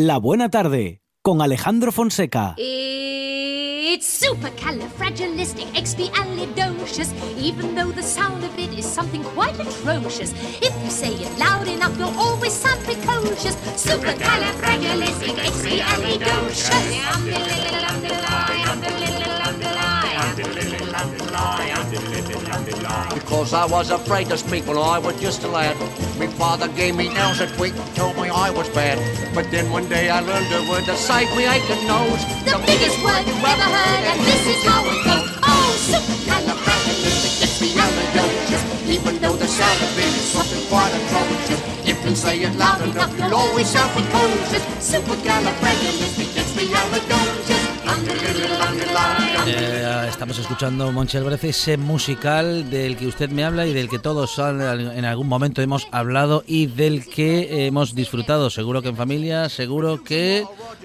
La Buena Tarde con Alejandro Fonseca. It's supercalifragilisticexpialidocious, even though the sound of it is something quite atrocious. If you say it loud enough, you'll always sound precocious. Supercalifragilisticexpialidocious. Because I was afraid to speak when I was just a lad. My father gave me nails a tweak and told me I was bad. But then one day I learned a word to save me aching nose. The biggest word you've ever heard, and this is how it goes. Oh, supercalifragilisticexpialidocious. Even though the sound of it is something quite atrocious. If you say it loud enough, you'll always sound precocious. Supercalifragilisticexpialidocious. Eh, estamos escuchando Monchel Brece, ese musical del que usted me habla y del que todos en algún momento hemos hablado y del que hemos disfrutado, seguro que en familia, seguro que,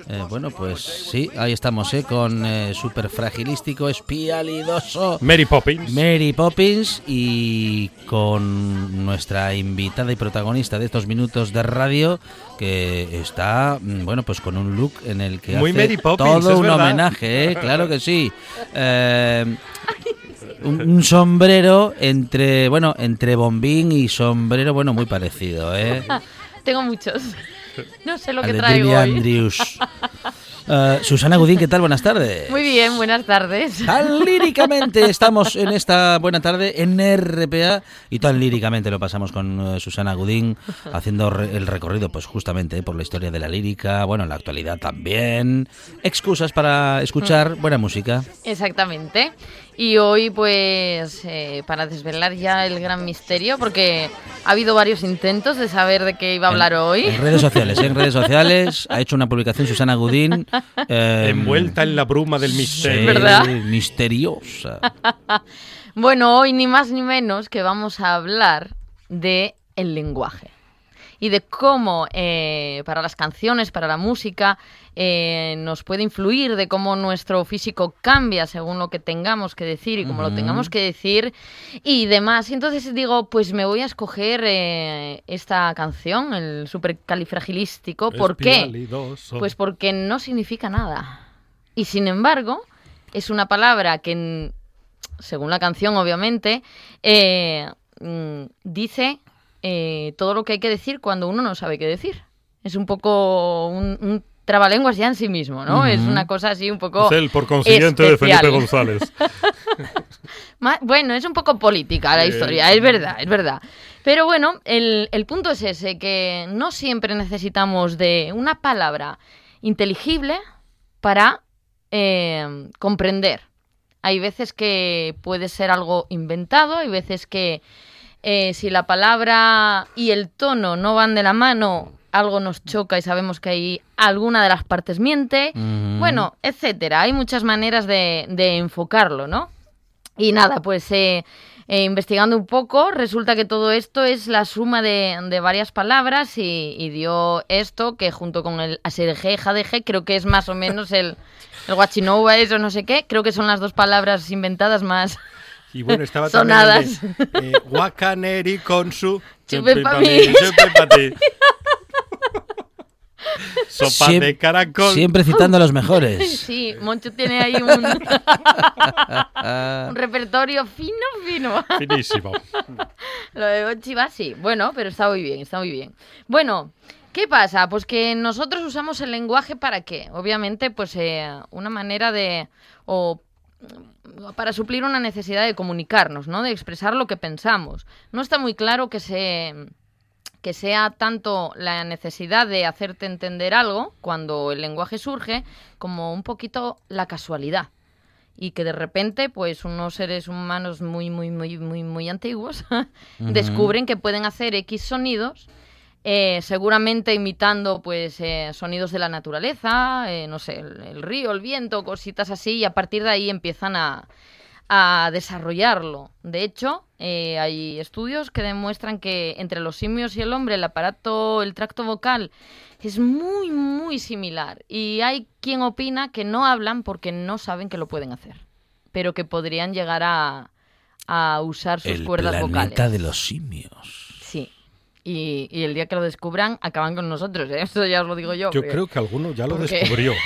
eh, bueno, pues sí, ahí estamos, eh, con eh, super fragilístico, espialidoso. Mary Poppins. Mary Poppins y con nuestra invitada y protagonista de estos minutos de radio que está, mm, bueno, pues con un look en el que Muy hace Mary Poppins, todo es un verdad. homenaje, ¿eh? claro que sí. Eh, un, un sombrero entre, bueno, entre bombín y sombrero, bueno, muy parecido, ¿eh? Tengo muchos. No sé lo que traigo hoy. Andrews. Eh, Susana Gudín, ¿qué tal? Buenas tardes. Muy bien, buenas tardes. Tan líricamente estamos en esta buena tarde en RPA y tan líricamente lo pasamos con eh, Susana Gudín haciendo re- el recorrido pues justamente eh, por la historia de la lírica, bueno, en la actualidad también, excusas para escuchar buena música. Exactamente. Y hoy, pues, eh, para desvelar ya el gran misterio, porque ha habido varios intentos de saber de qué iba a hablar En- hoy. En redes sociales, ¿eh? en redes sociales ha hecho una publicación Susana Gudín eh, Envuelta en la bruma del sí, misterio. ¿Verdad? misteriosa. Bueno, hoy ni más ni menos que vamos a hablar de el lenguaje y de cómo eh, para las canciones, para la música, eh, nos puede influir, de cómo nuestro físico cambia según lo que tengamos que decir y cómo lo Ujú. tengamos que decir y demás. Y entonces digo, pues me voy a escoger eh, esta canción, el supercalifragilístico. ¿Por qué? Pues porque no significa nada. Y sin embargo, es una palabra que, según la canción, obviamente, mm, dice eh, todo lo que hay que decir cuando uno no sabe qué decir. Es un poco un, un trabalenguas ya en sí mismo, ¿no? Es una cosa así un poco. Es él, por consiguiente, de. Felipe González. Bueno, es un poco política la Eh, historia, es verdad, es verdad. Pero bueno, el, el punto es ese, que no siempre necesitamos de una palabra inteligible para eh, comprender. Hay veces que puede ser algo inventado, hay veces que eh, si la palabra y el tono no van de la mano, algo nos choca y sabemos que hay alguna de las partes miente. Bueno, etcétera. Hay muchas maneras de, de enfocarlo, ¿no? Y nada, pues eh, eh, investigando un poco, resulta que todo esto es la suma de, de varias palabras y, y dio esto que junto con el aserg, jadg, creo que es más o menos el, el guachinova, eso no sé qué, creo que son las dos palabras inventadas más... Y bueno, estaba Sonadas. también el de, eh, Guacaneri con su Chupe pa' mí. chupe pa' ti. Sopa Siem- de caracol. Siempre citando a los mejores. Sí, Moncho tiene ahí un, un repertorio fino, fino. Finísimo. Lo de Bochi va sí. Bueno, pero está muy bien, está muy bien. Bueno, ¿qué pasa? Pues que nosotros usamos el lenguaje para qué? Obviamente, pues eh, una manera de... o para suplir una necesidad de comunicarnos, ¿no? De expresar lo que pensamos. No está muy claro que se que sea tanto la necesidad de hacerte entender algo cuando el lenguaje surge como un poquito la casualidad y que de repente pues unos seres humanos muy muy muy muy muy antiguos descubren que pueden hacer X sonidos eh, seguramente imitando pues eh, sonidos de la naturaleza eh, no sé el, el río el viento cositas así y a partir de ahí empiezan a, a desarrollarlo. De hecho, eh, hay estudios que demuestran que entre los simios y el hombre el aparato, el tracto vocal es muy, muy similar. Y hay quien opina que no hablan porque no saben que lo pueden hacer, pero que podrían llegar a, a usar sus El cuerdas planeta vocales. de los simios. Y, y el día que lo descubran, acaban con nosotros, ¿eh? Eso ya os lo digo yo. Yo porque creo que alguno ya lo porque- descubrió.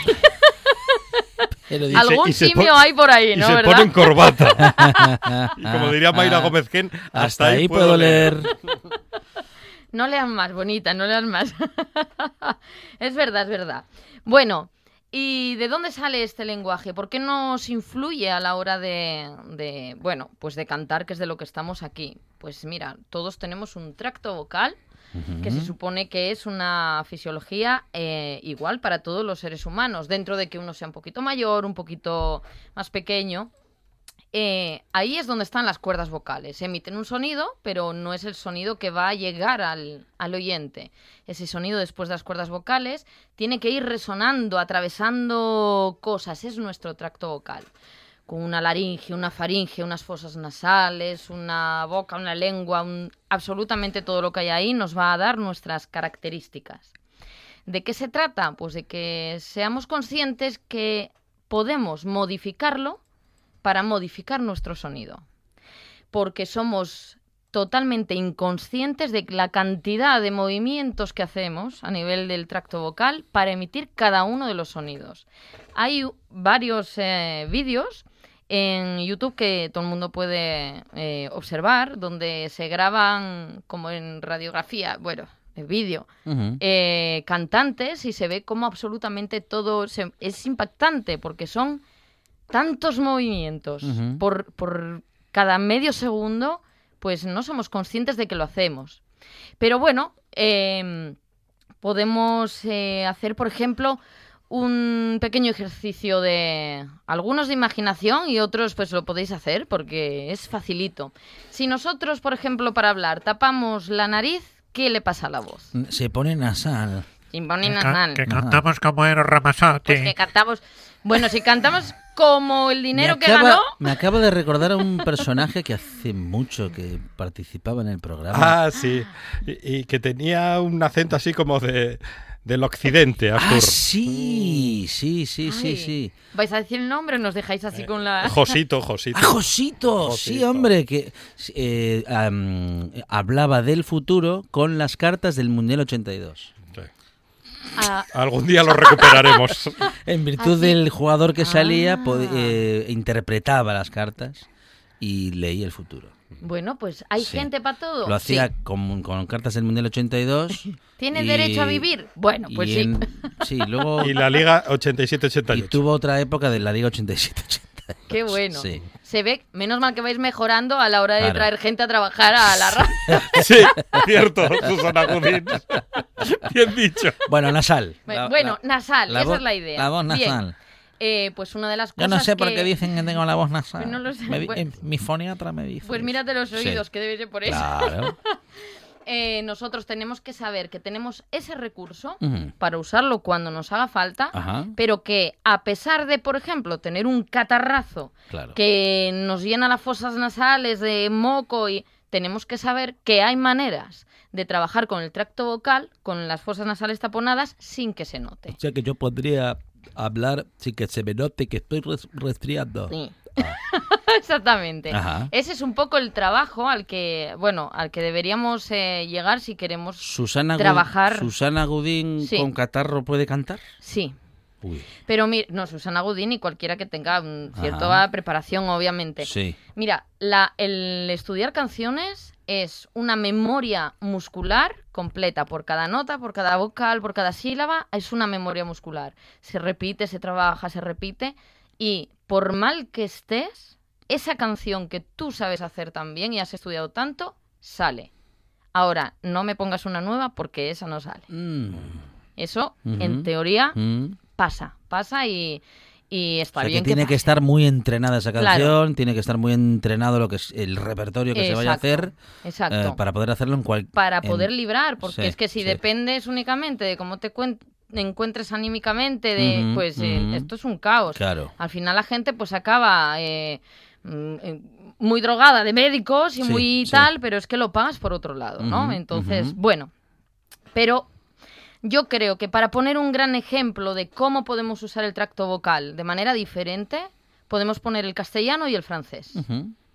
Dice- Algún y simio hay por ahí, y ¿no? se ¿Verdad? pone en corbata. y como diría Mayra Gómez Gen, hasta, ahí puedo leer. No leas más, bonita, no leas más. es verdad, es verdad. Bueno, ¿y de dónde sale este lenguaje? ¿Por qué nos influye a la hora de, de, bueno, pues de cantar, que es de lo que estamos aquí? Pues mira, todos tenemos un tracto vocal que se supone que es una fisiología eh, igual para todos los seres humanos, dentro de que uno sea un poquito mayor, un poquito más pequeño. Eh, ahí es donde están las cuerdas vocales. Emiten un sonido, pero no es el sonido que va a llegar al, al oyente. Ese sonido después de las cuerdas vocales tiene que ir resonando, atravesando cosas. Es nuestro tracto vocal. Con una laringe, una faringe, unas fosas nasales, una boca, una lengua, absolutamente todo lo que hay ahí nos va a dar nuestras características. ¿De qué se trata? Pues de que seamos conscientes que podemos modificarlo para modificar nuestro sonido. Porque somos totalmente inconscientes de la cantidad de movimientos que hacemos a nivel del tracto vocal para emitir cada uno de los sonidos. Hay varios eh, vídeos en YouTube que todo el mundo puede eh, observar, donde se graban como en radiografía, bueno, en vídeo, eh, cantantes y se ve como absolutamente todo se- es impactante porque son tantos movimientos por, por cada medio segundo, pues no somos conscientes de que lo hacemos. Pero bueno, em, podemos eh, hacer, por ejemplo, un pequeño ejercicio de algunos de imaginación y otros pues lo podéis hacer porque es facilito. Si nosotros, por ejemplo, para hablar tapamos la nariz, ¿qué le pasa a la voz? Se pone nasal. Sin poner Que, ca- nasal. que cantamos como en Ramazzotti. Pues que cantamos. Bueno, si cantamos como el dinero que ganó. Me acabo de recordar a un personaje que hace mucho que participaba en el programa. Ah, sí. Y, y que tenía un acento así como de del occidente, Ah, Artur. sí, sí, sí, sí, Ay, sí. ¿Vais a decir el nombre o nos dejáis así con la.? Josito, Josito. Ah, Josito, sí, hombre, que eh, hablaba del futuro con las cartas del Mundial 82. Ah, Algún día lo recuperaremos. En virtud Ah, sí. del jugador que salía, Ah. eh, interpretaba las cartas y leía el futuro. bueno, pues hay Sí. gente para todo. Lo hacía Sí. con, con cartas del Mundial 82. ¿Tiene y- derecho a vivir? Bueno, pues y sí. en- sí, luego... y la Liga y 87-88. tuvo otra época de la Liga 87-88. Qué bueno. Sí. Se ve, menos mal que vais mejorando a la hora de Claro. traer gente a trabajar a la radio. Sí, cierto, Susana Gudín. Bien dicho. Bueno, nasal. La- bueno, la- nasal, la esa voz- es la idea. La voz Bien. nasal. Eh, pues una de las Yo cosas no sé por qué dicen que tengo la voz nasal. Pues no lo sé. Me eh, mi foniatra me dice. Pues mírate los Sí. oídos, que debe ser por eso. Claro. Eh, nosotros tenemos que saber que tenemos ese recurso para usarlo cuando nos haga falta, Ajá. pero que a pesar de, por ejemplo, tener un catarrazo Claro. que nos llena las fosas nasales de moco y tenemos que saber que hay maneras de trabajar con el tracto vocal, con las fosas nasales taponadas, sin que se note. O sea que yo podría hablar sin que se me note que estoy res- resfriando. Sí. Exactamente. Ajá. Ese es un poco el trabajo al que, bueno, al que deberíamos eh, llegar si queremos. Susana, Gu- Trabajar. Susana Gudín Sí. con catarro puede cantar. Sí. Uy. Pero mira, no, Susana Godín y cualquiera que tenga mm, cierta Ajá. preparación, obviamente. Sí. Mira, la, el estudiar canciones es una memoria muscular completa por cada nota, por cada vocal, por cada sílaba, es una memoria muscular. Se repite, se trabaja, se repite y por mal que estés, esa canción que tú sabes hacer tan bien y has estudiado tanto, sale. Ahora, no me pongas una nueva porque esa no sale. Mm. Eso, en teoría, Mm. pasa, pasa y, y está O sea, bien que tiene que estar muy entrenada esa Claro. canción, tiene que estar muy entrenado lo que es el repertorio que se vaya a hacer Exacto. eh, para poder hacerlo en cualquier... para poder librar, porque Sí, es que si sí. dependes únicamente de cómo te encuentres anímicamente, de, pues eh, esto es un caos. Claro. Al final la gente pues acaba eh, mm, eh, muy drogada de médicos y Sí, muy sí. tal, pero es que lo pagas por otro lado, ¿no? Entonces, bueno, pero yo creo que para poner un gran ejemplo de cómo podemos usar el tracto vocal de manera diferente, podemos poner el castellano y el francés.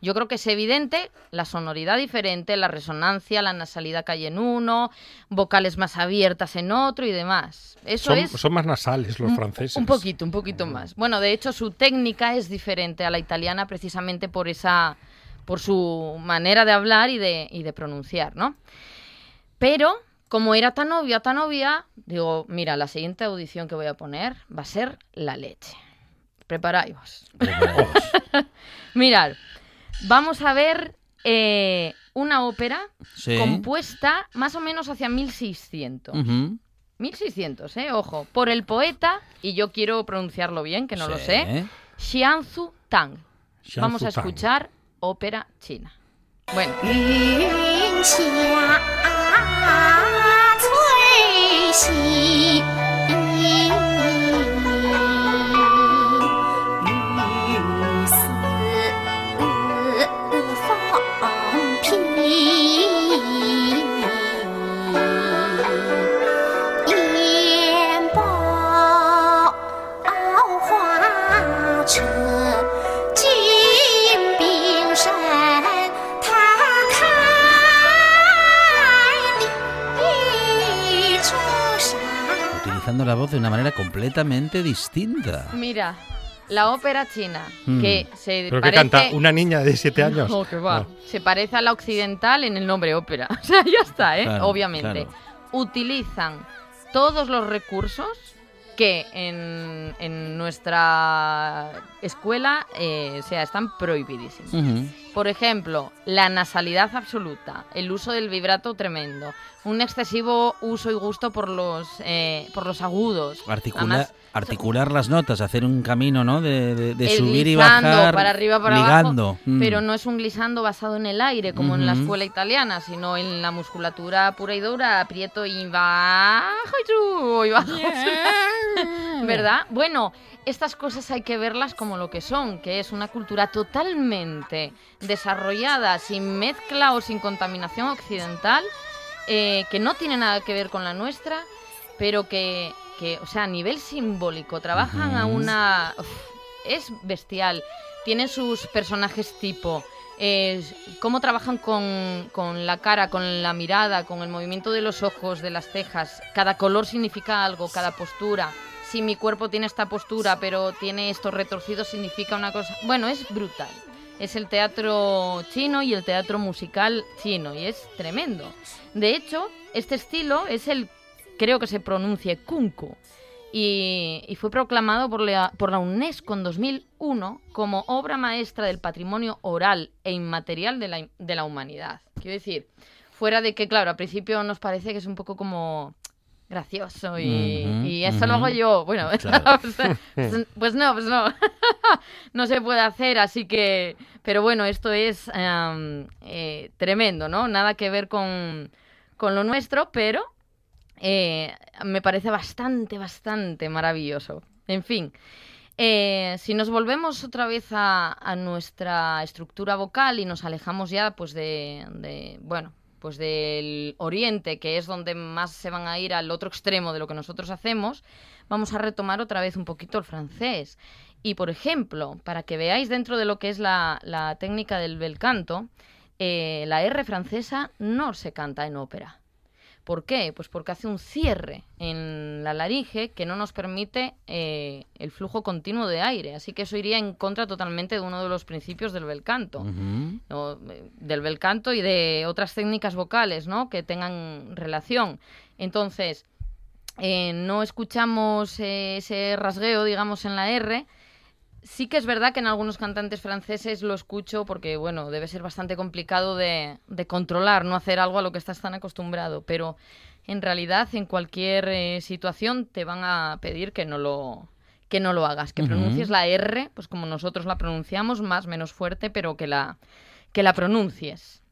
Yo creo que es evidente la sonoridad diferente, la resonancia, la nasalidad que hay en uno, vocales más abiertas en otro y demás. Eso Son, es son más nasales los un- franceses. Un poquito, un poquito más. Bueno, de hecho, su técnica es diferente a la italiana precisamente por esa. por su manera de hablar y de, y de pronunciar, ¿no? Pero, como era tan obvia, tan obvia, digo, mira, la siguiente audición que voy a poner va a ser la leche. Preparaos. Mirad, vamos a ver eh, una ópera Sí. compuesta más o menos hacia 1600. Ujú. 1600, ¿eh? Ojo. Por el poeta, y yo quiero pronunciarlo bien, que no lo sé, Xianzu Tang. Xianzu Vamos a Tang. escuchar ópera china. Bueno, la voz de una manera completamente distinta. mira, la ópera china, Mm. que se ¿Pero parece... canta? ¿Una niña de siete años? No, que va. No. Se parece a la occidental en el nombre ópera. O sea, ya está, ¿eh? Claro, Obviamente. claro. Utilizan todos los recursos que en, en nuestra escuela eh, o sea, están prohibidísimos. Por ejemplo, la nasalidad absoluta, el uso del vibrato tremendo, un excesivo uso y gusto por los, eh, por los agudos. Articular, Además, articular las notas, hacer un camino, ¿no? De, de- subir y bajar. para arriba para ligando. abajo, Mm. pero no es un glissando basado en el aire como en la escuela italiana, sino en la musculatura pura y dura, aprieto y bajo y subo y bajo. ¿Verdad? Bueno, estas cosas hay que verlas como lo que son, que es una cultura totalmente desarrollada, sin mezcla o sin contaminación occidental, eh, que no tiene nada que ver con la nuestra, pero que, que, o sea, a nivel simbólico, trabajan a una... uf, es bestial. Tienen sus personajes tipo. eh, cómo trabajan con, con la cara, con la mirada, con el movimiento de los ojos, de las cejas. Cada color significa algo, cada postura. Si mi cuerpo tiene esta postura, pero tiene estos retorcidos, significa una cosa. Bueno, es brutal. Es el teatro chino y el teatro musical chino, y es tremendo. De hecho, este estilo es el, creo que se pronuncie kunku, y, y fue proclamado por la, por la UNESCO en 2001 como obra maestra del patrimonio oral e inmaterial de la, de la humanidad. Quiero decir, fuera de que, claro, al principio nos parece que es un poco como gracioso y, eso lo hago yo. Bueno, Claro. pues, pues no, pues no. no se puede hacer, así que... Pero bueno, esto es em, eh, tremendo, ¿no? Nada que ver con, con lo nuestro, pero eh, me parece bastante, bastante maravilloso. En fin, eh, si nos volvemos otra vez a, a nuestra estructura vocal y nos alejamos ya, pues de, de, bueno, pues del oriente, que es donde más se van a ir al otro extremo de lo que nosotros hacemos, vamos a retomar otra vez un poquito el francés. Y por ejemplo, para que veáis dentro de lo que es la, técnica del bel canto, eh, la R francesa no se canta en ópera. ¿Por qué? Pues porque hace un cierre en la laringe que no nos permite eh, el flujo continuo de aire. Así que eso iría en contra totalmente de uno de los principios del bel canto. O, eh, del bel canto y de otras técnicas vocales, ¿no? Que tengan relación. Entonces, eh, no escuchamos eh, ese rasgueo, digamos, en la R. Sí que es verdad que en algunos cantantes franceses lo escucho porque, bueno, debe ser bastante complicado de, de controlar, no hacer algo a lo que estás tan acostumbrado, pero en realidad en cualquier eh, situación te van a pedir que no lo que no lo hagas, que pronuncies la R, pues como nosotros la pronunciamos, más menos fuerte, pero que la que la pronuncies.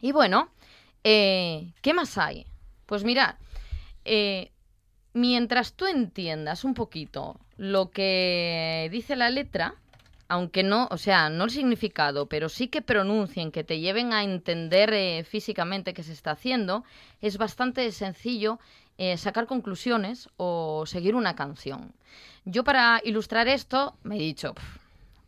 Y bueno, eh, ¿qué más hay? Pues mirad, eh, mientras tú entiendas un poquito lo que dice la letra, aunque no, o sea, no el significado, pero sí que pronuncien, que te lleven a entender eh, físicamente qué se está haciendo, es bastante sencillo eh, sacar conclusiones o seguir una canción. Yo para ilustrar esto me he dicho, "Pf,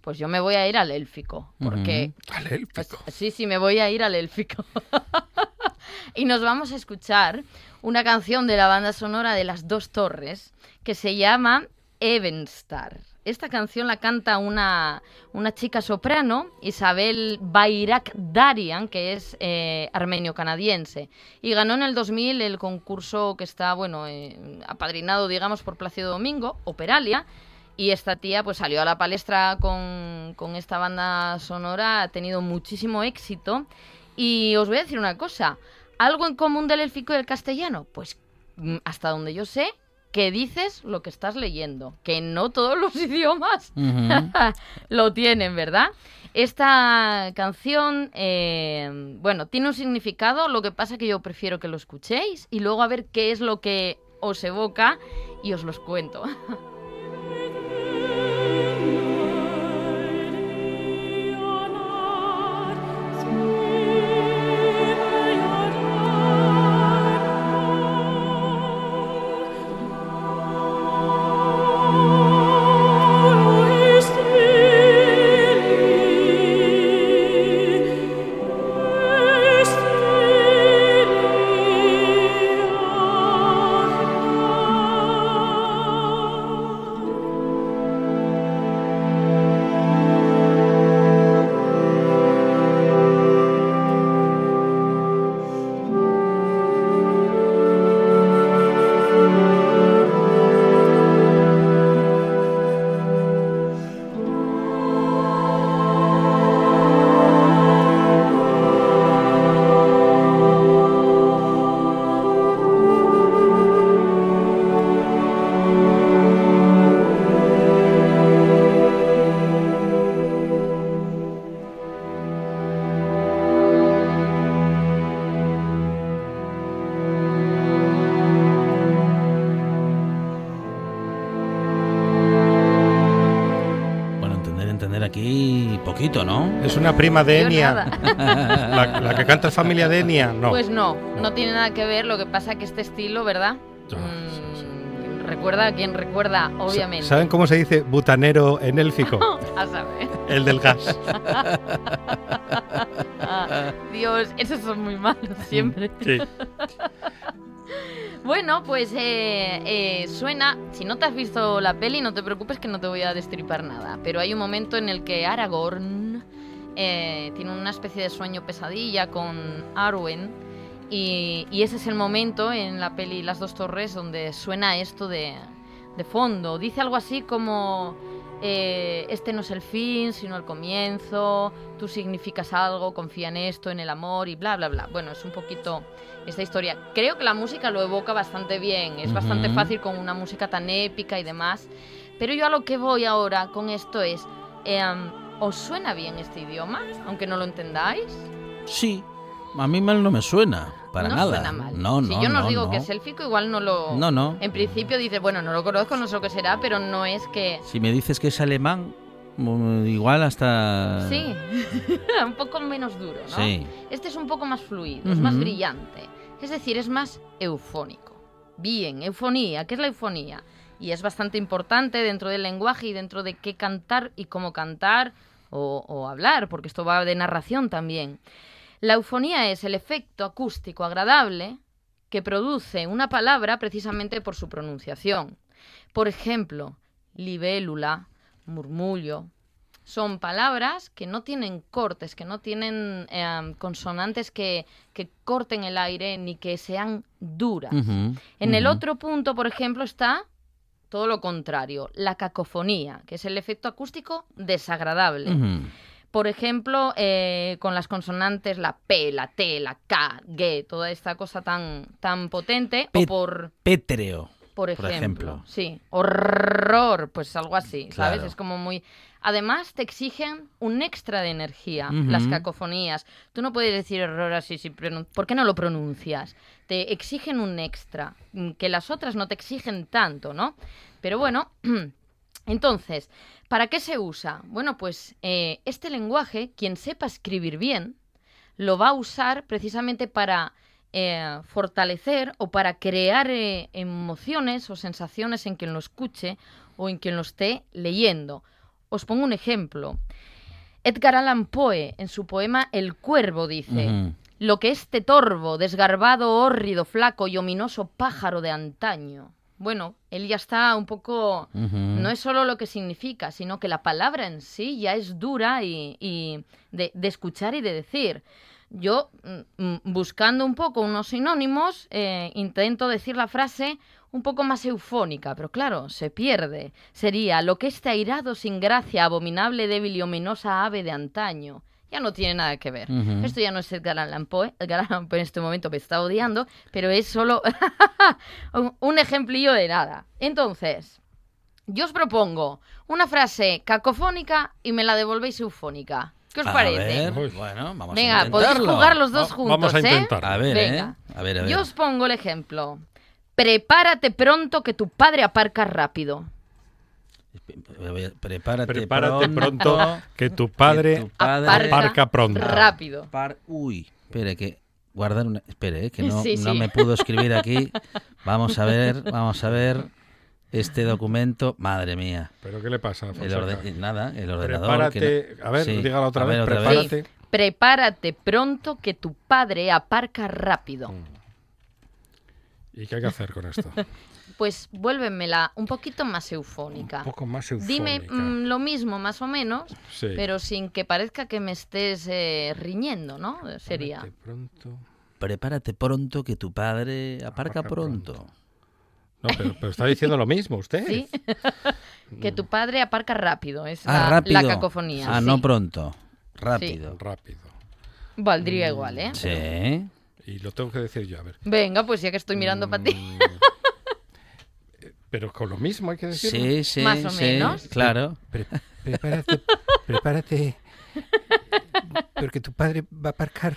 pues yo me voy a ir al élfico, porque Al pues, élfico. sí, sí, me voy a ir al élfico. y nos vamos a escuchar una canción de la banda sonora de Las Dos Torres que se llama Evenstar. Esta canción la canta una, una chica soprano, Isabel Bayrakdarian, que es eh, armenio-canadiense. Y ganó en el 2000 el concurso que está, bueno, eh, apadrinado, digamos, por Plácido Domingo, Operalia. Y esta tía pues salió a la palestra con, con esta banda sonora, ha tenido muchísimo éxito. Y os voy a decir una cosa, ¿algo en común del élfico y el castellano? Pues mm, hasta donde yo sé, que dices lo que estás leyendo, que no todos los idiomas lo tienen, ¿verdad? Esta canción, eh, bueno, tiene un significado, lo que pasa que yo prefiero que lo escuchéis y luego a ver qué es lo que os evoca y os los cuento. una prima de nada. La, la que canta es familia de Enya. No. Pues no, no tiene nada que ver, lo que pasa que este estilo, ¿verdad? Ah, Mm, recuerda a quien recuerda, obviamente. ¿Saben cómo se dice butanero en élfico? A saber. El del gas. Ah, Dios, esos son muy malos siempre. Sí. Bueno, pues eh, eh, suena. Si no te has visto la peli, no te preocupes que no te voy a destripar nada. Pero hay un momento en el que Aragorn eh, tiene una especie de sueño pesadilla con Arwen. Y, y ese es el momento en la peli Las dos torres donde suena esto de, de fondo. Dice algo así como. eh, este no es el fin, sino el comienzo. Tú significas algo, confía en esto, en el amor y bla, bla, bla. Bueno, es un poquito esta historia. Creo que la música lo evoca bastante bien. Es bastante fácil con una música tan épica y demás. Pero yo a lo que voy ahora con esto es. em, ¿Os suena bien este idioma? Aunque no lo entendáis. Sí, a mí mal no me suena, para no nada. suena mal. No, no, si yo no, no, digo no. que es élfico, igual no lo. No, no. En principio dices, bueno, no lo conozco, no sé lo que será, pero no es que. Si me dices que es alemán, mm, igual hasta... Sí, un poco menos duro, ¿no? Sí. Este es un poco más fluido, es más brillante. Es decir, es más eufónico. Bien, eufonía. ¿Qué es la eufonía? Y es bastante importante dentro del lenguaje y dentro de qué cantar y cómo cantar o, o hablar, porque esto va de narración también. La eufonía es el efecto acústico agradable que produce una palabra precisamente por su pronunciación. Por ejemplo, libélula, murmullo, son palabras que no tienen cortes, que no tienen eh, consonantes que, que corten el aire ni que sean duras. En el otro punto, por ejemplo, está todo lo contrario, la cacofonía, que es el efecto acústico desagradable. Por ejemplo, eh, con las consonantes la P, la T, la K, G, toda esta cosa tan, tan potente, o por, Pétreo. por por ejemplo, ejemplo. sí, horror, pues algo así, ¿sabes? Claro. Es como muy... Además, te exigen un extra de energía, las cacofonías. Tú no puedes decir horror así, sin pronun- ¿por qué no lo pronuncias? Te exigen un extra, mm, que las otras no te exigen tanto, ¿no? Pero bueno, entonces, ¿para qué se usa? Bueno, pues eh, este lenguaje, quien sepa escribir bien, lo va a usar precisamente para eh, fortalecer o para crear eh, emociones o sensaciones en quien lo escuche o en quien lo esté leyendo. os pongo un ejemplo. Edgar Allan Poe, en su poema El Cuervo, dice. Lo que este torvo, desgarbado, hórrido, flaco y ominoso pájaro de antaño. Bueno, él ya está un poco. No es solo lo que significa, sino que la palabra en sí ya es dura y, y de, de escuchar y de decir. Yo, mm, mm, buscando un poco unos sinónimos, eh, intento decir la frase un poco más eufónica, pero claro, se pierde. Sería lo que este airado sin gracia, abominable, débil y ominosa ave de antaño. Ya no tiene nada que ver. Esto ya no es Edgar Allan Poe. Edgar Allan Poe en este momento me está odiando, pero es solo un- ejemplillo de nada. Entonces, yo os propongo una frase cacofónica y me la devolvéis eufónica. ¿Qué os A parece? ver, bueno, vamos Venga, a podéis jugar los dos Va- juntos, vamos a ¿eh? intentarlo. A ver, Venga. ¿eh? A ver, a ver. Yo os pongo el ejemplo. Prepárate pronto que tu padre aparca rápido. Prepárate, Prepárate pronto que tu padre que tu padre Aparca aparca pronto. Rápido. par- Uy, espere que guardar una, espere, eh, que no, Sí, no sí. me pudo escribir aquí. Vamos a ver, vamos a ver este documento. Madre mía, ¿Pero qué le pasa? el orden- nada, el ordenador. Prepárate. que no- A ver, Sí, dígalo otra a vez. ver, otra vez. Prepárate. Sí. Prepárate pronto que tu padre aparca rápido. Mm. ¿Y qué hay que hacer con esto? Pues vuélvemela un poquito más eufónica. Un poco más eufónica. Dime mm, lo mismo, más o menos, Sí. pero sin que parezca que me estés eh, riñendo, ¿no? Sería. Prepárate pronto. Prepárate pronto que tu padre aparca, Aparca pronto. pronto. No, pero, pero está diciendo lo mismo usted. Sí. que tu padre aparca rápido. Es Ah, la, rápido. la cacofonía. Ah, sí. no pronto. Rápido. Rápido. Valdría igual, ¿eh? Sí. Y lo tengo que decir yo, a ver. Venga, pues ya que estoy mirando para ti. Mm, Pero con lo mismo hay que decirlo. Sí, sí, Más o sí, menos. Claro. Pre- prepárate, prepárate. Porque tu padre va a aparcar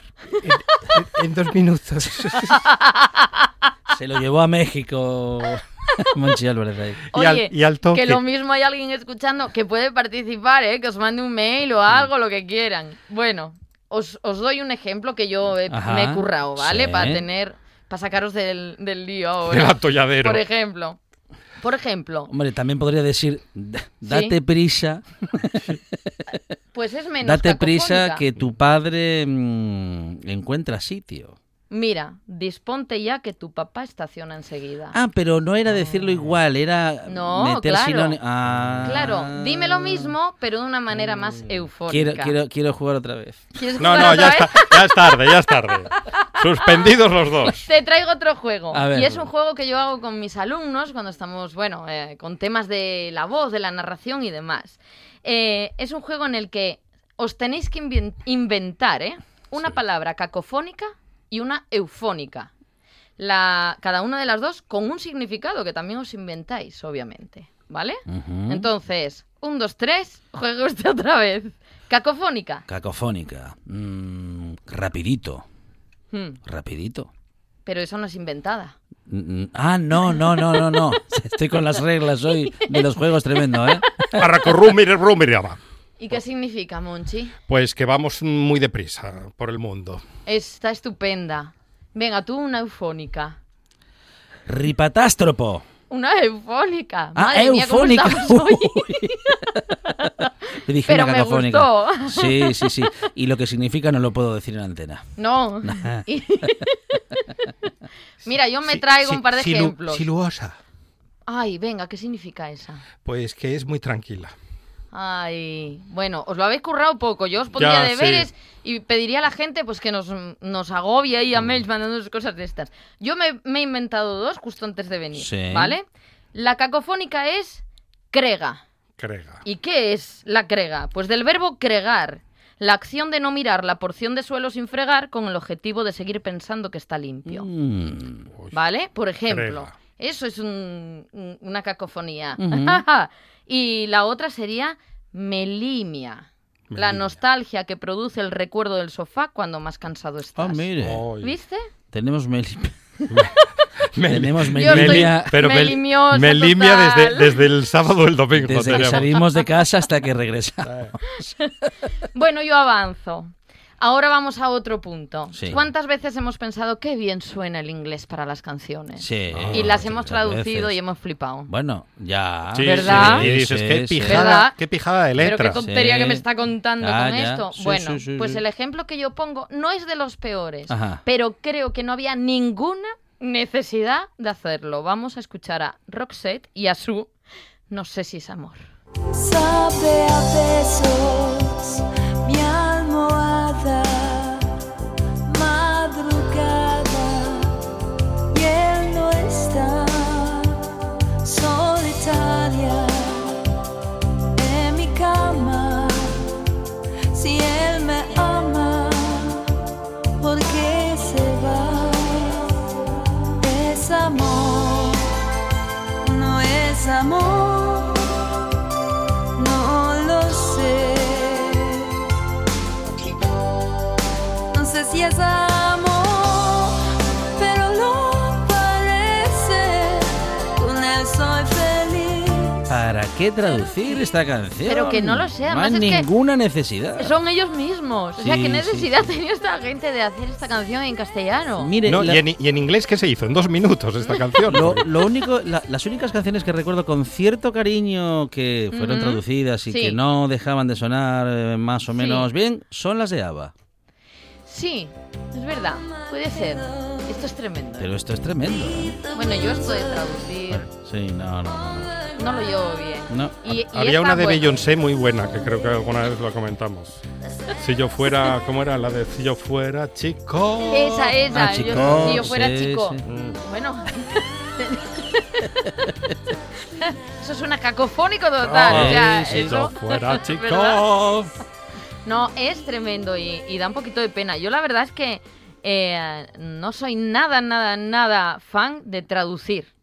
en, dos minutos. Se lo llevó a México Monchi Álvarez ahí. Y al- y al toque. que lo mismo hay alguien escuchando que puede participar, ¿eh? Que os mande un mail o algo, lo que quieran. Bueno, os, os doy un ejemplo que yo he- Ajá, me he currado, ¿vale? sí. Para tener, para sacaros del, del lío Del ahora. atolladero. Por ejemplo. Por ejemplo, Hombre, también podría decir, "D- date prisa, pues es menos date prisa que tu padre mm, encuentra sitio. Mira, disponte ya que tu papá estaciona enseguida. Ah, pero no era decirlo igual, era No, meter claro. sinónimo- Ah. Claro, dime lo mismo, pero de una manera más eufónica. Quiero, quiero, quiero jugar otra vez. ¿Quieres No, jugar no, ya, vez? está, ya es tarde, ya es tarde. Suspendidos los dos. Te traigo otro juego. A ver. Y es un juego que yo hago con mis alumnos cuando estamos, bueno, eh, con temas de la voz, de la narración y demás. Eh, es un juego en el que os tenéis que inventar, ¿eh? Una palabra cacofónica y una eufónica. La, cada una de las dos con un significado que también os inventáis, obviamente. ¿Vale? Entonces, un, dos, tres, juegue usted otra vez. Cacofónica. Cacofónica. Mm, rapidito. Hmm, Rapidito. pero eso no es inventada. Mm, mm, Ah, no, no, no, no, no. Estoy con las reglas hoy de los juegos tremendo, ¿eh? ¿Y qué significa, Monchi? Pues que vamos muy deprisa por el mundo. Está estupenda. Venga, tú una eufónica. Ripatástropo. Una eufónica. Ah, Madre mía, ¿cómo eufónica. estamos hoy? Le dije Pero una me cacofónica. gustó. Sí, sí, sí. Y lo que significa no lo puedo decir en antena. No. Y- Mira, yo me traigo un par de Silu- ejemplos. Siluosa. Ay, venga, ¿qué significa esa? Pues que es muy tranquila. Ay, bueno, os lo habéis currado poco. Yo os pondría Ya, deberes sí. y pediría a la gente pues que nos, nos agobie ahí a mails mandándonos cosas de estas. Yo me, me he inventado dos justo antes de venir, Sí. ¿vale? La cacofónica es crega. Crega. ¿Y qué es la crega? Pues del verbo cregar, la acción de no mirar la porción de suelo sin fregar con el objetivo de seguir pensando que está limpio. Mm, ¿Vale? Por ejemplo, Crega. eso es un- un- una cacofonía. y la otra sería melimia. La Melimia. nostalgia que produce el recuerdo del sofá cuando más cansado estás. Ah, mire. ¿Viste? Tenemos meli... Me- Tenemos Yo estoy- melimia Pero me, Melimiosa me limia total. desde, desde el sábado o el domingo. desde que salimos de casa hasta que regresamos. Bueno, yo avanzo. Ahora vamos a otro punto. Sí. ¿Cuántas veces hemos pensado qué bien suena el inglés para las canciones? Sí. Y las hemos traducido veces. y hemos flipado. Bueno, ya. Sí, ¿Verdad? sí, Y dices, Sí, qué sí. pijada, ¿Verdad? qué pijada de Pero qué letra. tontería Sí. que me está contando con ya. esto. Sí, bueno, sí, sí, pues sí. el ejemplo que yo pongo no es de los peores, Ajá. pero creo que no había ninguna necesidad de hacerlo. Vamos a escuchar a Roxette y a su No sé si es amor. Sabe a besos mi almohada, other traducir esta canción? Pero que no lo sé, No hay es que ninguna necesidad. Son ellos mismos. o sea, Sí, ¿qué sí. necesidad tenía esta gente de hacer esta canción en castellano? Mire, No, la- y, en, y en inglés, ¿qué se hizo? En dos minutos esta canción. Lo, lo único, la- las únicas canciones que recuerdo con cierto cariño que fueron traducidas y Sí. que no dejaban de sonar eh, más o Sí. menos bien son las de ABBA. Sí, es verdad. Puede ser. Esto es tremendo. Pero esto es tremendo. Bueno, yo esto de traducir Sí, no, no, no. No lo llevo bien. No. Y- y Había una de bueno, Beyoncé muy buena, que creo que alguna vez lo comentamos. Si yo fuera, ¿cómo era? La de si yo fuera chico. Esa, esa. Ah, yo- si yo fuera sí, chico. sí. Mm. Bueno. eso es una cacofónico total. Ah, o sea. Si yo fuera ¿verdad? chico. No, es tremendo y, y da un poquito de pena. Yo la verdad es que eh, no soy nada, nada, nada fan de traducir.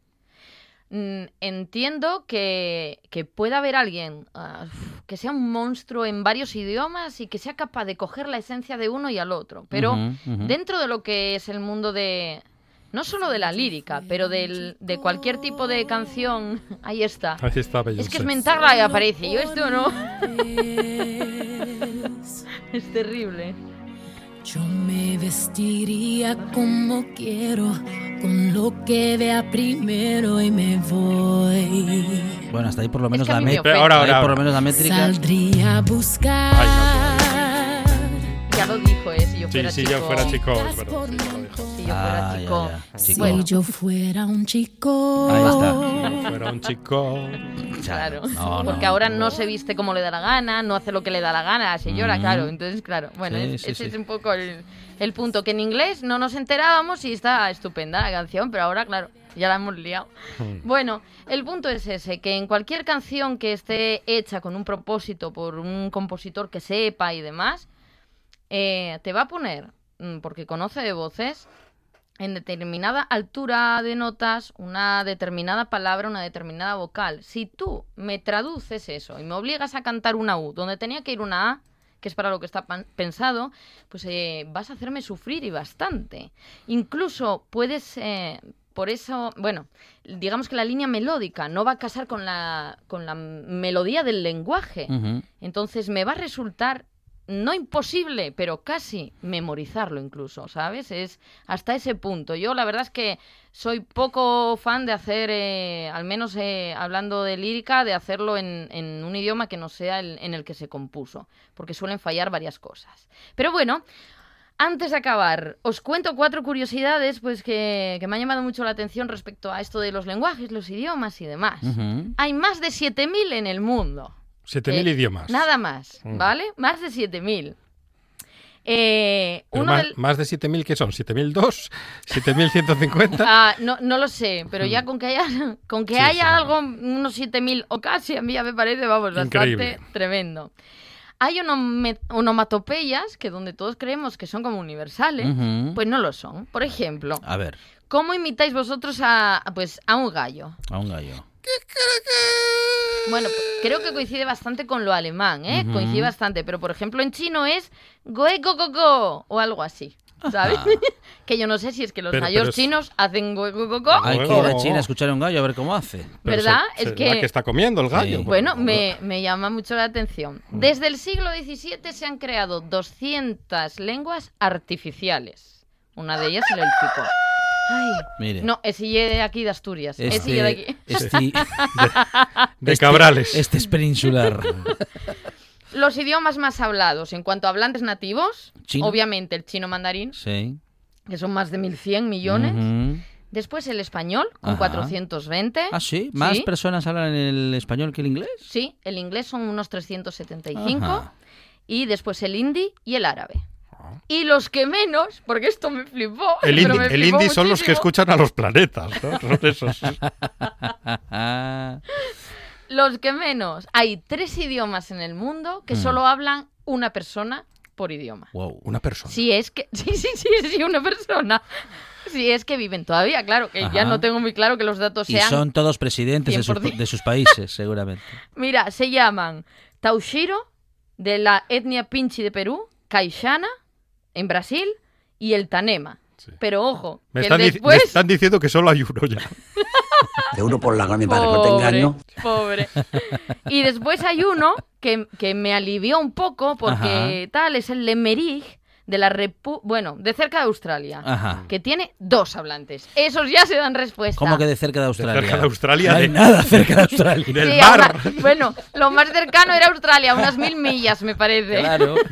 Mm, Entiendo que, que pueda haber alguien ah, que sea un monstruo en varios idiomas y que sea capaz de coger la esencia de uno y al otro. Pero dentro de lo que es el mundo de... No solo de la lírica, pero del- de cualquier tipo de canción, ahí está. Ahí está Beyoncé. Es que es mentarla y aparece. Yo esto no. es terrible. Yo me vestiría como quiero, con lo que vea primero y me voy. Bueno, hasta ahí por lo menos la mí me. Pero ahora, ahora, por lo menos la métrica. Saldría a buscar. Ya lo dijo, ¿eh? Si yo Sí, fuera si chico. yo fuera chico, sí. Si yo fuera Ah, ya, chico. ya, chico. Bueno, Si yo fuera un chico. Ahí está. Si yo fuera un chico. claro. No, no. Porque ahora no se viste como le da la gana, no hace lo que le da la gana a la señora, Mm. claro. Entonces, claro. Bueno, Sí, es- sí, ese sí. es un poco el, el punto. Que en inglés no nos enterábamos y está estupenda la canción, pero ahora, claro, ya la hemos liado. Bueno, el punto es ese, que en cualquier canción que esté hecha con un propósito por un compositor que sepa y demás, eh, te va a poner, mm, porque conoce de voces, en determinada altura de notas, una determinada palabra, una determinada vocal. Si tú me traduces eso y me obligas a cantar una U donde tenía que ir una A, que es para lo que está pensado, pues eh, vas a hacerme sufrir y bastante. Incluso puedes, eh, por eso, bueno, digamos que la línea melódica no va a casar con la, con la melodía del lenguaje. Entonces me va a resultar no imposible, pero casi memorizarlo incluso, ¿sabes? Es hasta ese punto. Yo la verdad es que soy poco fan de hacer, eh, al menos eh, hablando de lírica, de hacerlo en, en un idioma que no sea el en el que se compuso, porque suelen fallar varias cosas. Pero bueno, antes de acabar, os cuento cuatro curiosidades pues que, que me han llamado mucho la atención respecto a esto de los lenguajes, los idiomas y demás. Hay más de 7.000 en el mundo. 7000 Eh, idiomas. Nada más, Mm. ¿vale? Más de 7000. Eh, uno más, del- más de 7000, ¿qué son? ¿7002? ¿7150? Ah, no, no lo sé, pero ya con que haya, con que Mm. Sí, haya sí. algo, unos 7000 o casi, a mí ya me parece, vamos, Increíble. bastante tremendo. Hay onomatopeyas que donde todos creemos que son como universales, pues no lo son. Por ejemplo, A ver, ¿cómo imitáis vosotros a, pues, a un gallo? a un gallo. Bueno, pues, creo que coincide bastante con lo alemán, ¿eh? Ujú. Coincide bastante, pero por ejemplo en chino es goe go go go o algo así. ¿sabes? que yo no sé si es que los Pero- gallos pero es- chinos hacen go- go- go- go. Hay que ir a China a escuchar a un gallo a ver cómo hace. Pero ¿Verdad? se- Es será que- está comiendo el gallo. Sí. Bueno, me, me llama mucho la atención. Mm. Desde el siglo XVII se han creado 200 lenguas artificiales. Una de ellas el élfico. Ay, Mire. no, ye de aquí de Asturias. Ese ye de aquí. este, de este- cabrales. Este es peninsular. Los idiomas más hablados en cuanto a hablantes nativos, Chino. obviamente el chino mandarín, Sí. que son más de 1.100 millones. Después el español, con Ajá. 420. Ah, sí. ¿Más Sí. personas hablan el español que el inglés? Sí, el inglés son unos 375. Ajá. Y después el hindi y el árabe. Y los que menos, porque esto me flipó. El indie, me el flipó indie son los que escuchan a los planetas, ¿no? Son esos. Los que menos. Hay tres idiomas en el mundo que Mm. solo hablan una persona por idioma. wow. Una persona. Si es que. Sí, sí, sí, sí, una persona. Si es que viven todavía, claro, que ya no tengo muy claro que los datos Y sean. son todos presidentes de sus, 100%. de sus países, seguramente. Mira, se llaman Taushiro, de la etnia Pinchi de Perú, Caixana, en Brasil, y el Tanema. Sí. Pero ojo, Me que están, me diciendo que solo hay uno ya. De uno por la mi padre, no te Pobre, engaño. pobre. Y después hay uno que, que me alivió un poco porque tal, es el Lemmerich de la Repu bueno, de cerca de Australia, Ajá. que tiene dos hablantes. Esos ya se dan respuesta. ¿Cómo que de cerca de Australia? cerca de Australia, No hay de- nada cerca de Australia. Del Sí, mar. ahora- bueno, lo más cercano era Australia, unas mil millas, me parece. Claro.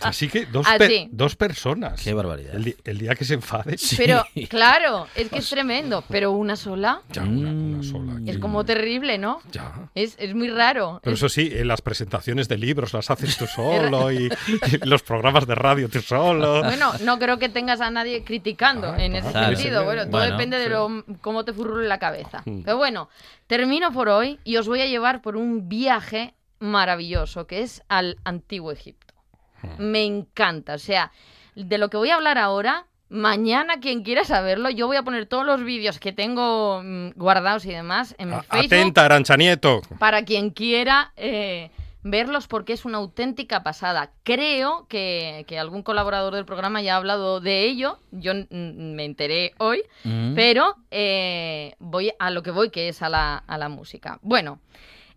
Así que dos, Ah, dos personas. Qué barbaridad. El, día que se enfade. Pero, claro, es que es tremendo, pero una sola Ya, una, una sola. es como terrible, ¿no? Ya. Es, es muy raro. Pero Es- eso sí, en las presentaciones de libros las haces tú solo y, y los programas de radio tú solo. Bueno, no creo que tengas a nadie criticando Ah, en ese claro. sentido. Bueno, todo Bueno, depende de lo, cómo te furrule la cabeza. Mm. Pero bueno, termino por hoy y os voy a llevar por un viaje maravilloso que es al antiguo Egipto. Mm. Me encanta. O sea, de lo que voy a hablar ahora, mañana quien quiera saberlo, yo voy a poner todos los vídeos que tengo mm, guardados y demás en A- Facebook Atenta, Arancha Nieto. para quien quiera eh, verlos porque es una auténtica pasada. Creo que, que algún colaborador del programa ya ha hablado de ello, yo me enteré hoy, Mm. pero eh, voy a lo que voy, que es a la, a la música. Bueno,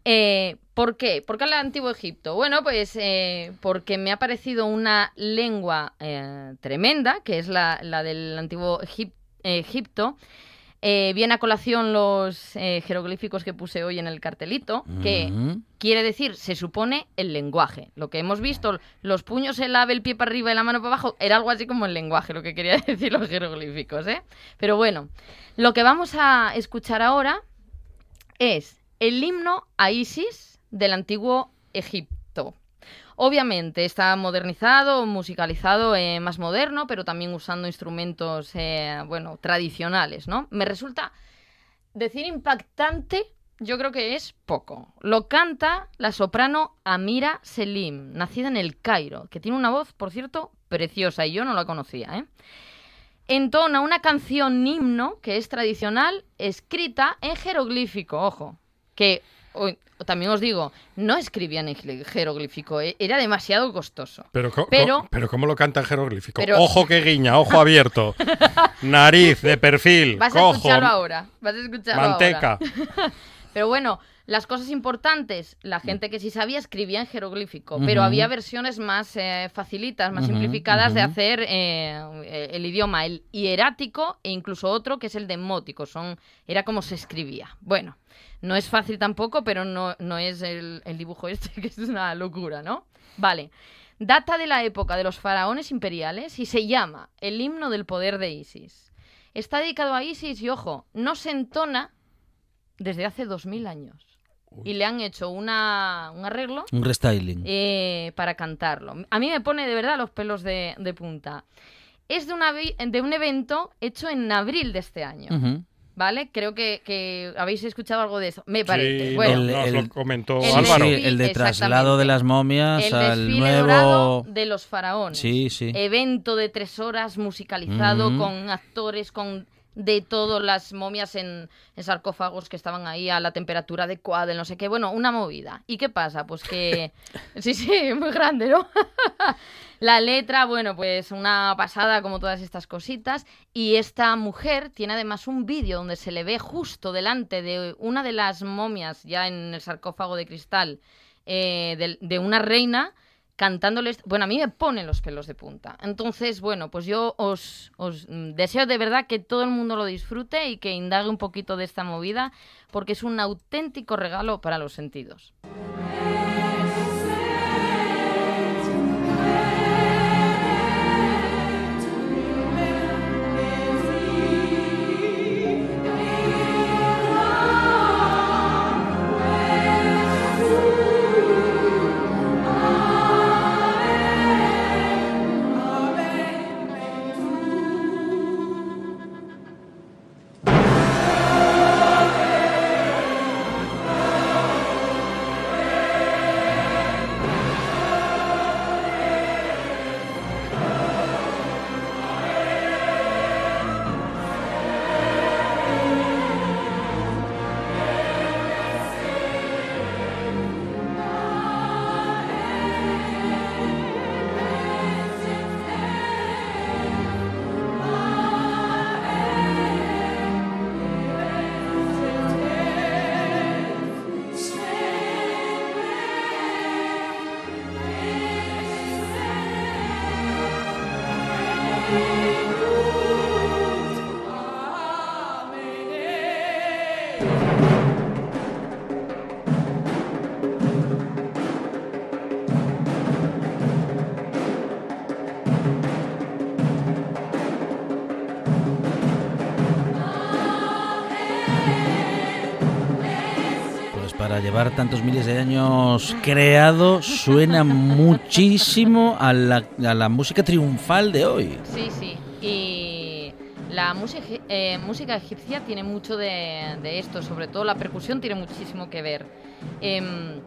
eh, ¿por qué? ¿Por qué al antiguo Egipto? Bueno, pues eh, porque me ha parecido una lengua eh, tremenda, que es la, la del antiguo Egip- Egipto. Eh, viene a colación los eh, jeroglíficos que puse hoy en el cartelito, que quiere decir, se supone, el lenguaje. Lo que hemos visto, los puños, el ave, el pie para arriba y la mano para abajo, era algo así como el lenguaje, lo que quería decir los jeroglíficos, ¿eh? Pero bueno, lo que vamos a escuchar ahora es el himno a Isis del antiguo Egipto. Obviamente está modernizado, musicalizado, eh, más moderno, pero también usando instrumentos, eh, bueno, tradicionales, ¿no? Me resulta decir impactante, yo creo que es poco. Lo canta la soprano Amira Selim, nacida en el Cairo, que tiene una voz, por cierto, preciosa y yo no la conocía, ¿eh? Entona una canción himno que es tradicional, escrita en jeroglífico, ojo, que o- también os digo, no escribían en je- jeroglífico, eh, era demasiado costoso. Pero, Pero- pero ¿cómo lo canta en jeroglífico? Pero- Ojo que guiña, ojo abierto. Nariz de perfil, Vas a escucharlo ahora, vas a escucharlo manteca. ahora. Pero bueno, las cosas importantes, la gente que sí sabía escribía en jeroglífico, pero había versiones más eh, facilitas, más simplificadas de hacer eh, el idioma, el hierático e incluso otro que es el demótico, son, era como se escribía. Bueno, no es fácil tampoco, pero no, no es el, el dibujo este, que es una locura, ¿no? Vale. Data de la época de los faraones imperiales y se llama El himno del poder de Isis. Está dedicado a Isis y, ojo, no se entona desde hace 2000 años. Y le han hecho una, un arreglo Un restyling. eh, para cantarlo. A mí me pone de verdad los pelos de, de punta. Es de, una, vi- de un evento hecho en abril de este año. ¿Vale? Creo que, que habéis escuchado algo de eso. Me parece. Sí, bueno, El- lo comentó el Álvaro. Sí, el de traslado de las momias el al nuevo. de los faraones. Sí, sí. Evento de tres horas musicalizado Mm. con actores, con de todas las momias en, en sarcófagos que estaban ahí a la temperatura adecuada, no sé qué. Bueno, una movida. ¿Y qué pasa? Pues que... sí, sí, muy grande, ¿no? La letra, bueno, pues una pasada como todas estas cositas. Y esta mujer tiene además un vídeo donde se le ve justo delante de una de las momias ya en el sarcófago de cristal eh, de, de una reina cantándoles, bueno, a mí me ponen los pelos de punta. Entonces, bueno, pues yo os, os deseo de verdad que todo el mundo lo disfrute y que indague un poquito de esta movida, porque es un auténtico regalo para los sentidos. Llevar tantos miles de años creado, suena muchísimo a la, a la música triunfal de hoy. Sí, sí. Y la música, eh, música egipcia tiene mucho de, de esto, sobre todo la percusión tiene muchísimo que ver. Em,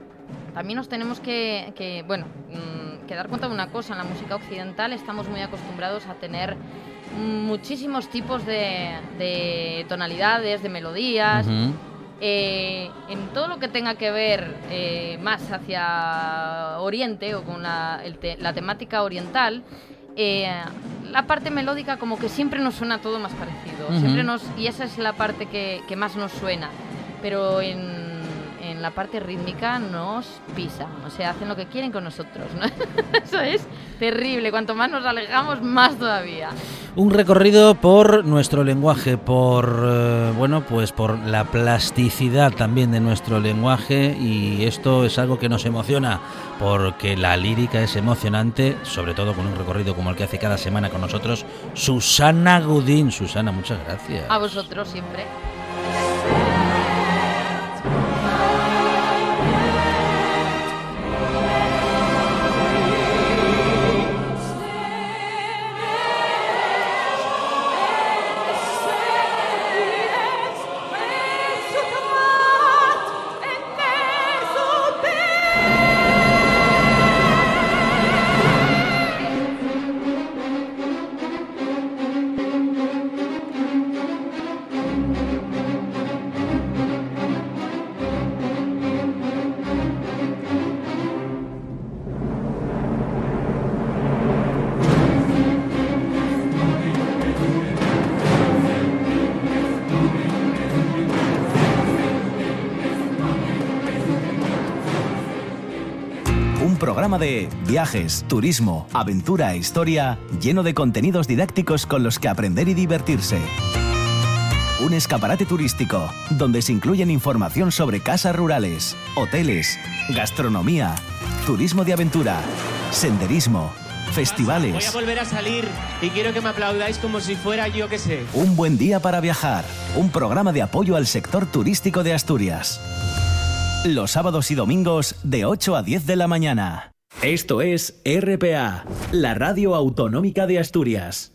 también nos tenemos que, que, bueno, mm, que dar cuenta de una cosa, en la música occidental estamos muy acostumbrados a tener muchísimos tipos de, de tonalidades, de melodías. Ujú. Eh, en todo lo que tenga que ver eh, más hacia Oriente o con la, el te- la temática oriental, eh, la parte melódica como que siempre nos suena todo más parecido. Siempre nos, y esa es la parte que, que más nos suena. Pero en, en la parte rítmica nos pisan, o sea, hacen lo que quieren con nosotros. ¿no? Eso es terrible. Cuanto más nos alejamos, más todavía. Un recorrido por nuestro lenguaje, por eh, bueno, pues por la plasticidad también de nuestro lenguaje y esto es algo que nos emociona porque la lírica es emocionante, sobre todo con un recorrido como el que hace cada semana con nosotros Susana Gudín. Susana, muchas gracias. A vosotros siempre. Viajes, turismo, aventura e historia lleno de contenidos didácticos con los que aprender y divertirse. Un escaparate turístico donde se incluyen información sobre casas rurales, hoteles, gastronomía, turismo de aventura, senderismo, Voy festivales. a volver a salir y quiero que me aplaudáis como si fuera yo que sé. Un buen día para viajar. Un programa de apoyo al sector turístico de Asturias. Los sábados y domingos de 8 a 10 de la mañana. Esto es RPA, la radio autonómica de Asturias.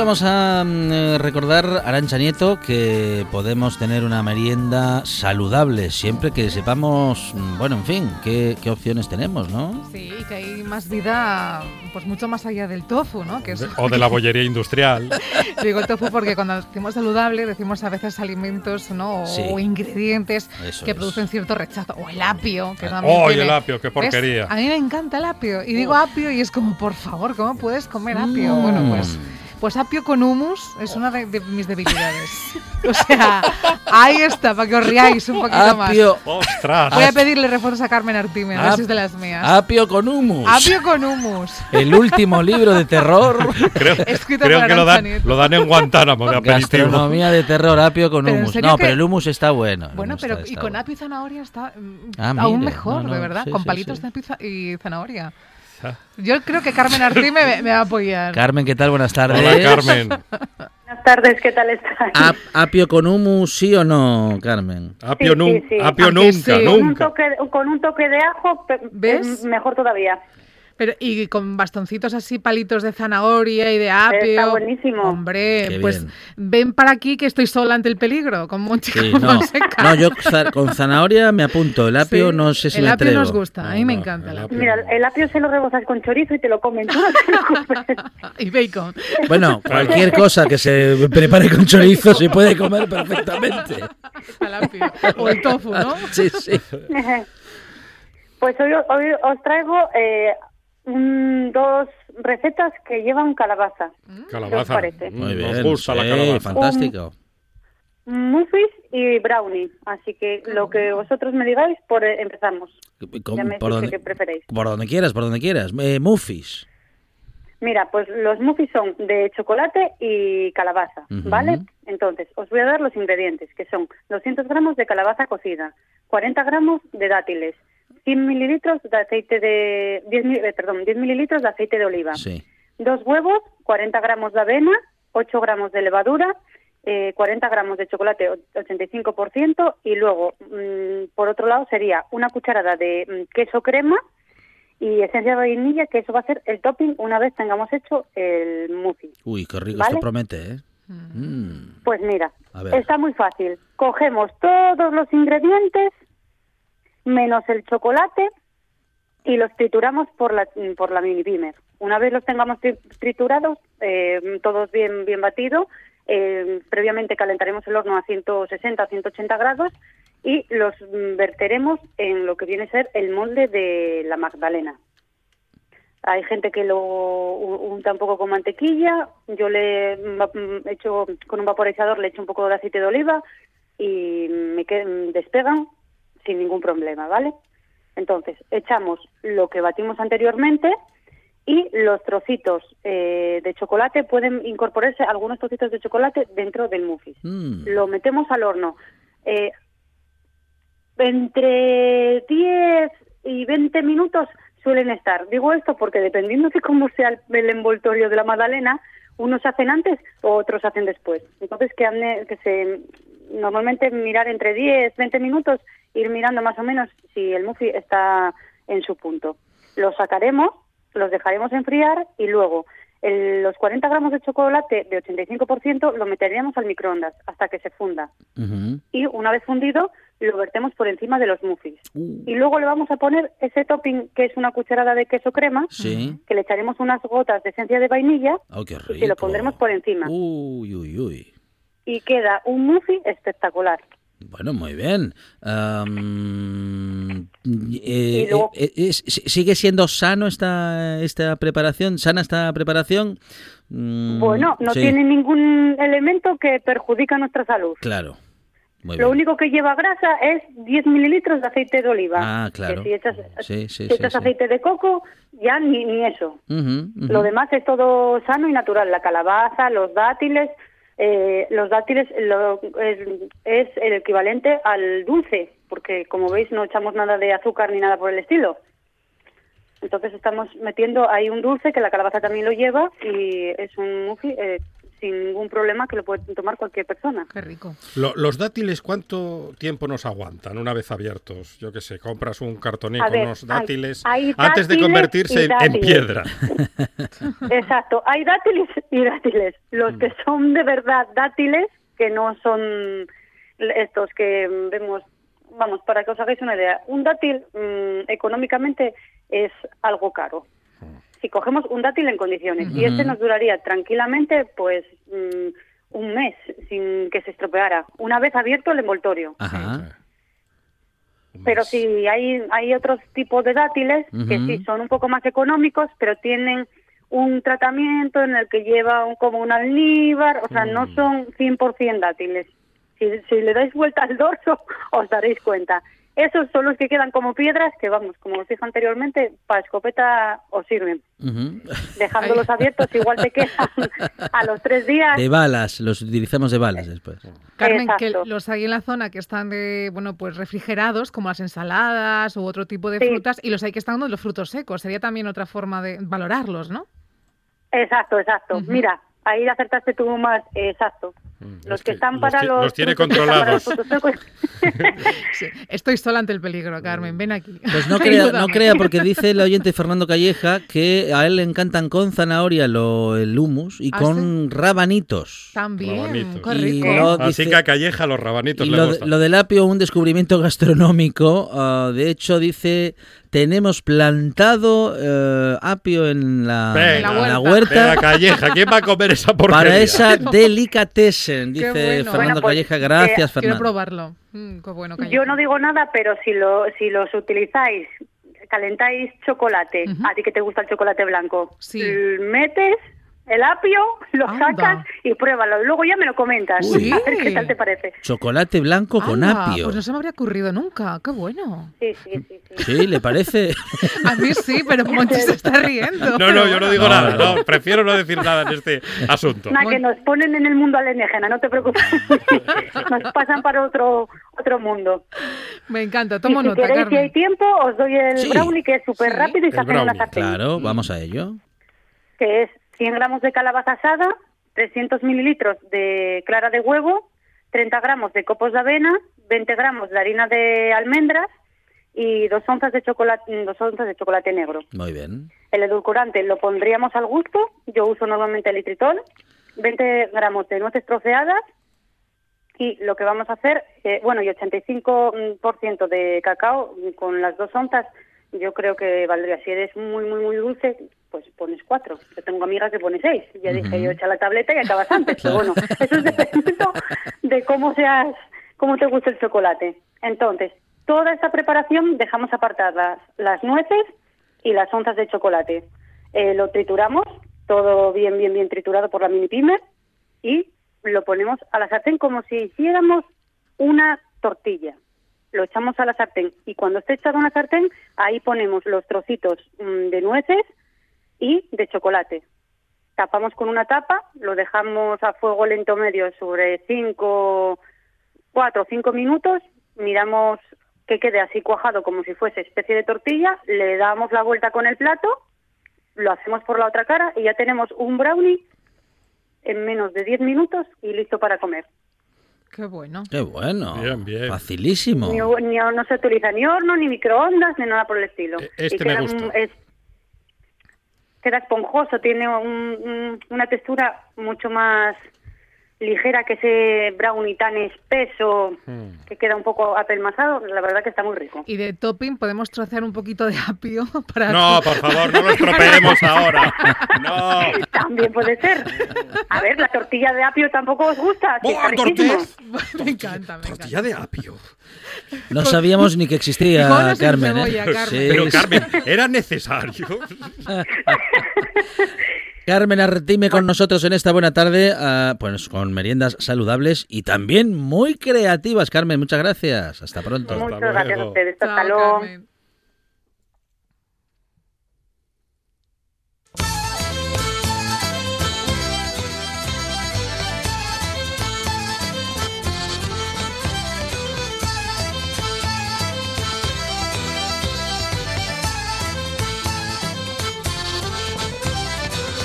Vamos a mm, eh, recordar, Arancha Nieto, que podemos tener una merienda saludable siempre que sepamos, mm, bueno, en fin, qué, qué opciones tenemos, ¿no? Sí, que hay más vida, pues mucho más allá del tofu, ¿no? Que es- O de la bollería industrial. Digo tofu porque cuando decimos saludable decimos a veces alimentos ¿no? o, Sí. ingredientes que es. producen cierto rechazo. O el apio, que también ¡Oh, tiene- el apio! ¡Qué ¿Ves? porquería! A mí me encanta el apio. Y digo apio y es como, por favor, ¿cómo puedes comer apio? Bueno, pues... Pues apio con humus es una de, de mis debilidades. O sea, ahí está, para que os riáis un poquito más. Apio. ¡Ostras! Voy a pedirle refuerzos a Carmen Artime, a ver de las mías. Apio con humus. Apio con humus. El último libro de terror. Creo, Escrito creo por que lo dan, lo dan en Guantánamo de. Gastronomía de terror, apio con humus. No, que- pero el humus está bueno. el Bueno, pero está- y está con bueno. apio y zanahoria está mm, Ah, aún mire, mejor, no, no, de verdad, sí, con sí, palitos sí. de apio y y zanahoria. Yo creo que Carmen Artime me, me va a apoyar. Carmen, ¿qué tal? Buenas tardes. Hola, Carmen. Buenas tardes, ¿qué tal estás? Ap- ¿Apio con humus, sí o no, Carmen? Apio, Sí, sí, sí. apio nunca, sí. Con un, nunca. toque, con un toque de ajo, pe- ¿Ves? es mejor todavía. Pero, y con bastoncitos así, palitos de zanahoria y de apio. Está buenísimo. Hombre, Qué pues bien. ven para aquí que estoy sola ante el peligro, con Monchi Sí, no. Yo con zanahoria me apunto. El apio Sí, no sé si el me apio atrevo. nos gusta, a mí No, me encanta el el apio. Mira, el apio se lo rebozas con chorizo y te lo comen. Y bacon. Bueno, cualquier cosa que se prepare con chorizo se puede comer perfectamente. El apio. O el tofu, ¿no? Sí, sí. Pues hoy, hoy os traigo eh, un- dos recetas que llevan calabaza. ¿Qué os Calabaza. parece? Mm, Muy bien. Nos gusta la calabaza. fantástico. Muffins y brownie. Así que lo que vosotros me digáis, por eh, empezamos. Ya me por, donde, qué preferéis. por donde quieras, por donde quieras. Eh, muffis. Mira, pues los muffins son de chocolate y calabaza, Ujú. ¿vale? Entonces, os voy a dar los ingredientes, que son 200 gramos de calabaza cocida, 40 gramos de dátiles, 100 mililitros de aceite de... 10, mil- eh, perdón, 10 mililitros de aceite de oliva, Sí. dos huevos, 40 gramos de avena, 8 gramos de levadura, eh, 40 gramos de chocolate, o- 85%, y luego, mm, por otro lado, sería una cucharada de mm, queso crema y esencia de vainilla, que eso va a ser el topping una vez tengamos hecho el muffin. Uy, qué rico ¿Vale? esto promete, ¿eh? Mm. Pues mira, está muy fácil. Cogemos todos los ingredientes, menos el chocolate, y los trituramos por la, por la mini beamer. Una vez los tengamos tri- triturados, eh, todos bien, bien batidos, eh, previamente calentaremos el horno a 160 180 grados y los mm, verteremos en lo que viene a ser el molde de la magdalena. Hay gente que lo unta un poco con mantequilla, yo le mm, echo con un vaporizador le echo un poco de aceite de oliva y me que- despegan sin ningún problema, ¿vale? Entonces, echamos lo que batimos anteriormente y los trocitos eh, de chocolate pueden incorporarse algunos trocitos de chocolate dentro del muffin. Mm. Lo metemos al horno. Eh, entre 10 y 20 minutos suelen estar. Digo esto porque dependiendo de cómo sea el, el envoltorio de la magdalena, unos hacen antes o otros hacen después. Entonces que, ande- que se normalmente mirar entre 10, 20 minutos, ir mirando más o menos si el muffin está en su punto. Los sacaremos, los dejaremos enfriar y luego el- los 40 gramos de chocolate de 85% lo meteríamos al microondas hasta que se funda y una vez fundido lo vertemos por encima de los muffins. Uh. Y luego le vamos a poner ese topping que es una cucharada de queso crema, Sí. que le echaremos unas gotas de esencia de vainilla Oh, y se lo pondremos por encima. Uy, uy, uy. Y queda un muffin espectacular. Bueno, muy bien. Eh, luego- eh, eh, ¿Sigue siendo sano esta, esta preparación? ¿Sana esta preparación? Mm, Bueno, no sí, tiene ningún elemento que perjudica nuestra salud. Claro. Muy Lo bien. único que lleva grasa es 10 mililitros de aceite de oliva. Ah, claro. Que si echas, Sí, sí, si sí, echas sí. aceite de coco, ya ni, ni eso. Lo demás es todo sano y natural. La calabaza, los dátiles, eh, los dátiles lo- es, es el equivalente al dulce, porque como veis no echamos nada de azúcar ni nada por el estilo. Entonces estamos metiendo ahí un dulce que la calabaza también lo lleva y es un muffin eh, sin ningún problema que lo puede tomar cualquier persona. Qué rico. Lo- ¿Los dátiles cuánto tiempo nos aguantan una vez abiertos? Yo qué sé, compras un cartoné con ver, unos hay- dátiles hay antes de convertirse en, piedra. Exacto, hay dátiles y dátiles. Los que son de verdad dátiles, que no son estos que vemos, vamos, para que os hagáis una idea, un dátil mm, económicamente es algo caro. Si cogemos un dátil en condiciones y este nos duraría tranquilamente pues mm, un mes sin que se estropeara, una vez abierto el envoltorio. Ajá. Pero sí, hay, hay otros tipos de dátiles que sí son un poco más económicos, pero tienen un tratamiento en el que lleva un, como un almíbar, o sea, no son 100% dátiles. Si, si le dais vuelta al dorso, os daréis cuenta. Esos son los que quedan como piedras, que vamos, como os dije anteriormente, para escopeta os sirven. Ujú. Dejándolos abiertos, igual te quedan a los tres días. De balas, los utilizamos de balas después. Carmen, que los hay en la zona que están de, bueno, pues refrigerados, como las ensaladas u otro tipo de Sí. frutas, y los hay que están los frutos secos. Sería también otra forma de valorarlos, ¿no? Exacto, exacto. Mira, ahí acertaste tú más, exacto. Los que están para los, los tiene controlados. frutos secos. Sí, Estoy sola ante el peligro, Carmen. Ven aquí. Pues no crea, no crea, porque dice el oyente Fernando Calleja que a él le encantan con zanahoria lo, el humus y ¿Ah, con rabanitos. También, Rabanitos. qué Y rico. lo- Así que a Calleja los rabanitos Y le lo, lo del apio, un descubrimiento gastronómico. ah, de hecho, dice, tenemos plantado eh, apio en la, Venga, en la huerta. Calleja, ¿quién va a comer esa porquería? Para esa delicatessen, Dice bueno. Fernando Bueno, pues, Calleja. Gracias, eh, Quiero Fernando. probarlo. Mm, qué bueno. Yo no digo nada, pero si, lo, si los utilizáis, calentáis chocolate, a ti que te gusta el chocolate blanco, Sí. metes el apio, lo Anda. sacas y pruébalo. Luego ya me lo comentas. Uy. A ver qué tal te parece. Chocolate blanco con Anda, apio. Pues no se me habría ocurrido nunca. Qué bueno. Sí, sí, sí. sí. Sí, ¿le parece? A mí sí, pero Monchi se está riendo. No, no, yo no digo No, nada, no. no, prefiero no decir nada en este asunto. Nada, que nos ponen en el mundo alienígena, no te preocupes. nos pasan para otro otro mundo. Me encanta. Y Tomo si nota, queréis, si hay tiempo, os doy el Sí. brownie, que es súper Sí. rápido y se hace en una brownie, sartén. Claro, vamos a ello. que es 100 gramos de calabaza asada, 300 mililitros de clara de huevo, 30 gramos de copos de avena, 20 gramos de harina de almendras y dos onzas de chocolate, dos onzas de chocolate negro. Muy bien. El edulcorante lo pondríamos al gusto. Yo uso normalmente el litritol, 20 gramos de nueces troceadas y lo que vamos a hacer, eh, bueno, y 85% de cacao con las dos onzas, yo creo que valdría. Si eres muy, muy, muy dulce, pues pones cuatro. Yo tengo amigas que ponen seis. Ya dije, yo echa la tableta y acabas antes. Pero bueno, eso es dependiendo de cómo seas, cómo te gusta el chocolate. Entonces, toda esta preparación dejamos apartadas las nueces y las onzas de chocolate. Eh, lo trituramos, todo bien, bien, bien triturado por la mini pimer y lo ponemos a la sartén como si hiciéramos una tortilla. Lo echamos a la sartén y cuando esté echado en la sartén, ahí ponemos los trocitos mm, de nueces y de chocolate. Tapamos con una tapa, lo dejamos a fuego lento medio sobre 5, 4 o 5 minutos, miramos que quede así cuajado como si fuese especie de tortilla, le damos la vuelta con el plato, lo hacemos por la otra cara y ya tenemos un brownie en menos de 10 minutos y listo para comer. Qué bueno. Qué bueno. Bien, bien. Facilísimo. Ni, ni- no se utiliza ni horno, ni microondas, ni nada por el estilo. este Y me gusta. un- es- queda esponjoso, tiene un- un- una textura mucho más ligera que ese brownie tan espeso Hmm. que queda un poco apelmazado. La verdad que está muy rico. Y de topping podemos trocear un poquito de apio para... No, por favor, no lo estropeemos ahora. No. También puede ser. A ver, la tortilla de apio tampoco os gusta. ¡Buah, me encanta, me encanta. Tortilla de apio. No sabíamos ni que existía. ¿eh? Carmen. Sí, Pero. Carmen, ¿era necesario? Carmen Artime con nosotros en esta buena tarde, ah, pues con meriendas saludables y también muy creativas. Carmen, muchas gracias. Hasta pronto. Hasta Muchas gracias a ustedes. Hasta Chao, luego.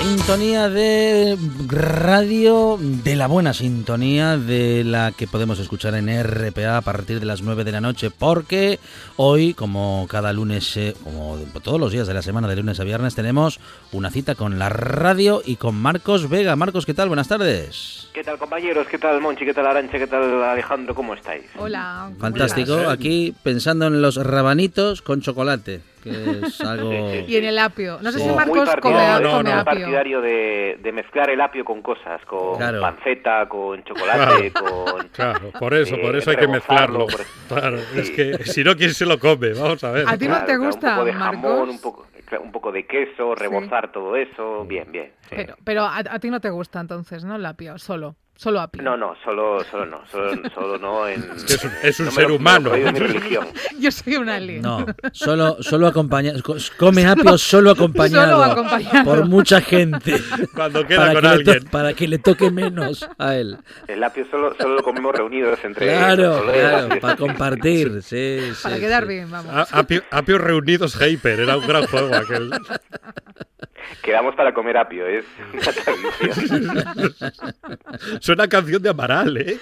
Sintonía de radio, de la buena sintonía, de la que podemos escuchar en RPA a partir de las 9 de la noche, porque hoy, como cada lunes, eh, como todos los días de la semana, de lunes a viernes, tenemos una cita con la radio y con Marcos Vega. Marcos, ¿qué tal? Buenas tardes. ¿Qué tal compañeros? ¿Qué tal Monchi? ¿Qué tal Arancha? ¿Qué tal Alejandro? ¿Cómo estáis? Hola. Fantástico, aquí pensando en los rabanitos con chocolate, que es algo... Y en el apio. No sé si Muy Marcos partidario- come, no, come no, apio. partidario de, de mezclar el apio con cosas, con Claro. panceta, con chocolate, con... Claro, por eso, eh, por eso hay que mezclarlo. Claro, es Sí. que si no, ¿quién se lo come? Vamos a ver. ¿A ti no Claro, te claro, gusta, un poco de Marcos? jamón, un poco, un poco de queso, rebozar todo eso, bien, bien. sí. Pero, pero a, a ti no te gusta entonces, ¿no? El apio, solo. Solo apio. No, no, solo, solo no, solo, solo no en... que es un- es un no ser lo- humano. religión. Yo soy un alien. No, solo, solo acompañado. Come apio solo acompañado. Solo acompañado. Por mucha gente. Cuando queda para con que alguien. para que le toque menos a él. El apio solo, solo lo comemos reunidos entre Claro, los colegas, claro, para sí, sí. compartir. Sí, Para sí, quedar sí. bien, vamos. A- Apio, Apio Reunidos Hyper, era un gran juego aquel. Quedamos para comer apio, es una tradición. Suena canción de Amaral, ¿eh?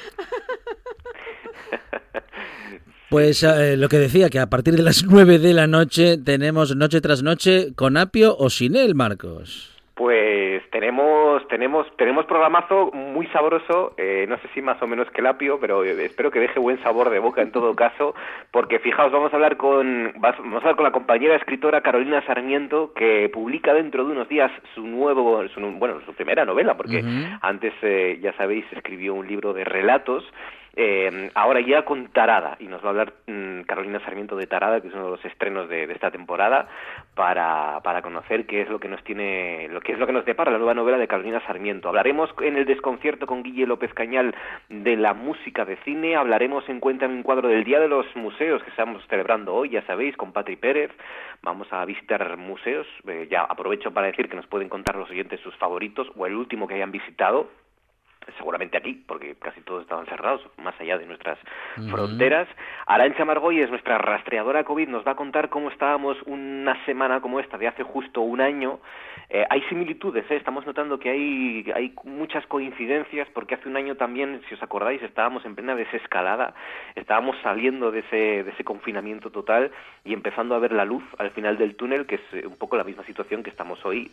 Pues eh, lo que decía, que a partir de las 9 de la noche tenemos noche tras noche con apio o sin él, Marcos. Pues tenemos tenemos tenemos programazo muy sabroso, eh, no sé si más o menos que el apio, pero espero que deje buen sabor de boca en todo caso, porque fijaos, vamos a hablar con vamos a hablar con la compañera escritora Carolina Sarmiento que publica dentro de unos días su nuevo su, bueno, su primera novela, porque antes eh, ya sabéis escribió un libro de relatos eh, ahora ya con Tarada, y nos va a hablar mm, Carolina Sarmiento de Tarada, que es uno de los estrenos de, esta temporada, para, para conocer qué es lo que nos tiene, lo que es lo que nos depara la nueva novela de Carolina Sarmiento. Hablaremos en el desconcierto con Guille López Cañal de la música de cine, hablaremos en Cuéntame un cuadro del Día de los Museos que estamos celebrando hoy, ya sabéis, con Patri Pérez. Vamos a visitar museos, eh, ya aprovecho para decir que nos pueden contar los oyentes sus favoritos o el último que hayan visitado seguramente aquí, porque casi todos estaban cerrados, más allá de nuestras Ujú. fronteras. Arancha Margoy es nuestra rastreadora COVID, nos va a contar cómo estábamos una semana como esta, de hace justo un año. Eh, hay similitudes, ¿eh? estamos notando que hay, hay muchas coincidencias, porque hace un año también, si os acordáis, estábamos en plena desescalada, estábamos saliendo de ese, de ese confinamiento total y empezando a ver la luz al final del túnel, que es eh, un poco la misma situación que estamos hoy,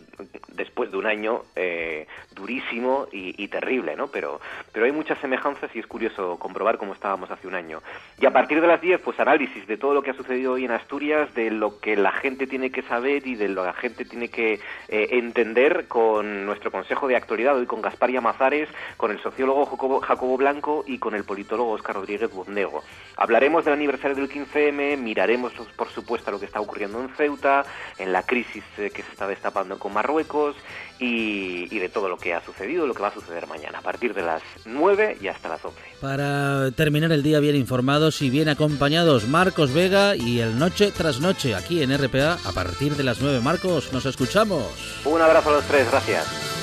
después de un año eh, durísimo y, y terrible, ¿no? Pero, pero hay muchas semejanzas y es curioso comprobar cómo estábamos hace un año. Y a partir de las 10, pues análisis de todo lo que ha sucedido hoy en Asturias, de lo que la gente tiene que saber y de lo que la gente tiene que eh, entender con nuestro Consejo de Actualidad, hoy con Gaspar Llamazares, con el sociólogo Jacobo, Jacobo Blanco y con el politólogo Óscar Rodríguez Buznego. Hablaremos del aniversario del 15M, miraremos, por supuesto, lo que está ocurriendo en Ceuta, en la crisis eh, que se está destapando con Marruecos y, y de todo lo que ha sucedido, lo que va a suceder mañana, a partir de las 9 y hasta las 11. Para terminar el día bien informados y bien acompañados, Marcos Vega y el Noche tras Noche aquí en RPA a partir de las 9. Marcos, nos escuchamos. Un abrazo a los tres, gracias.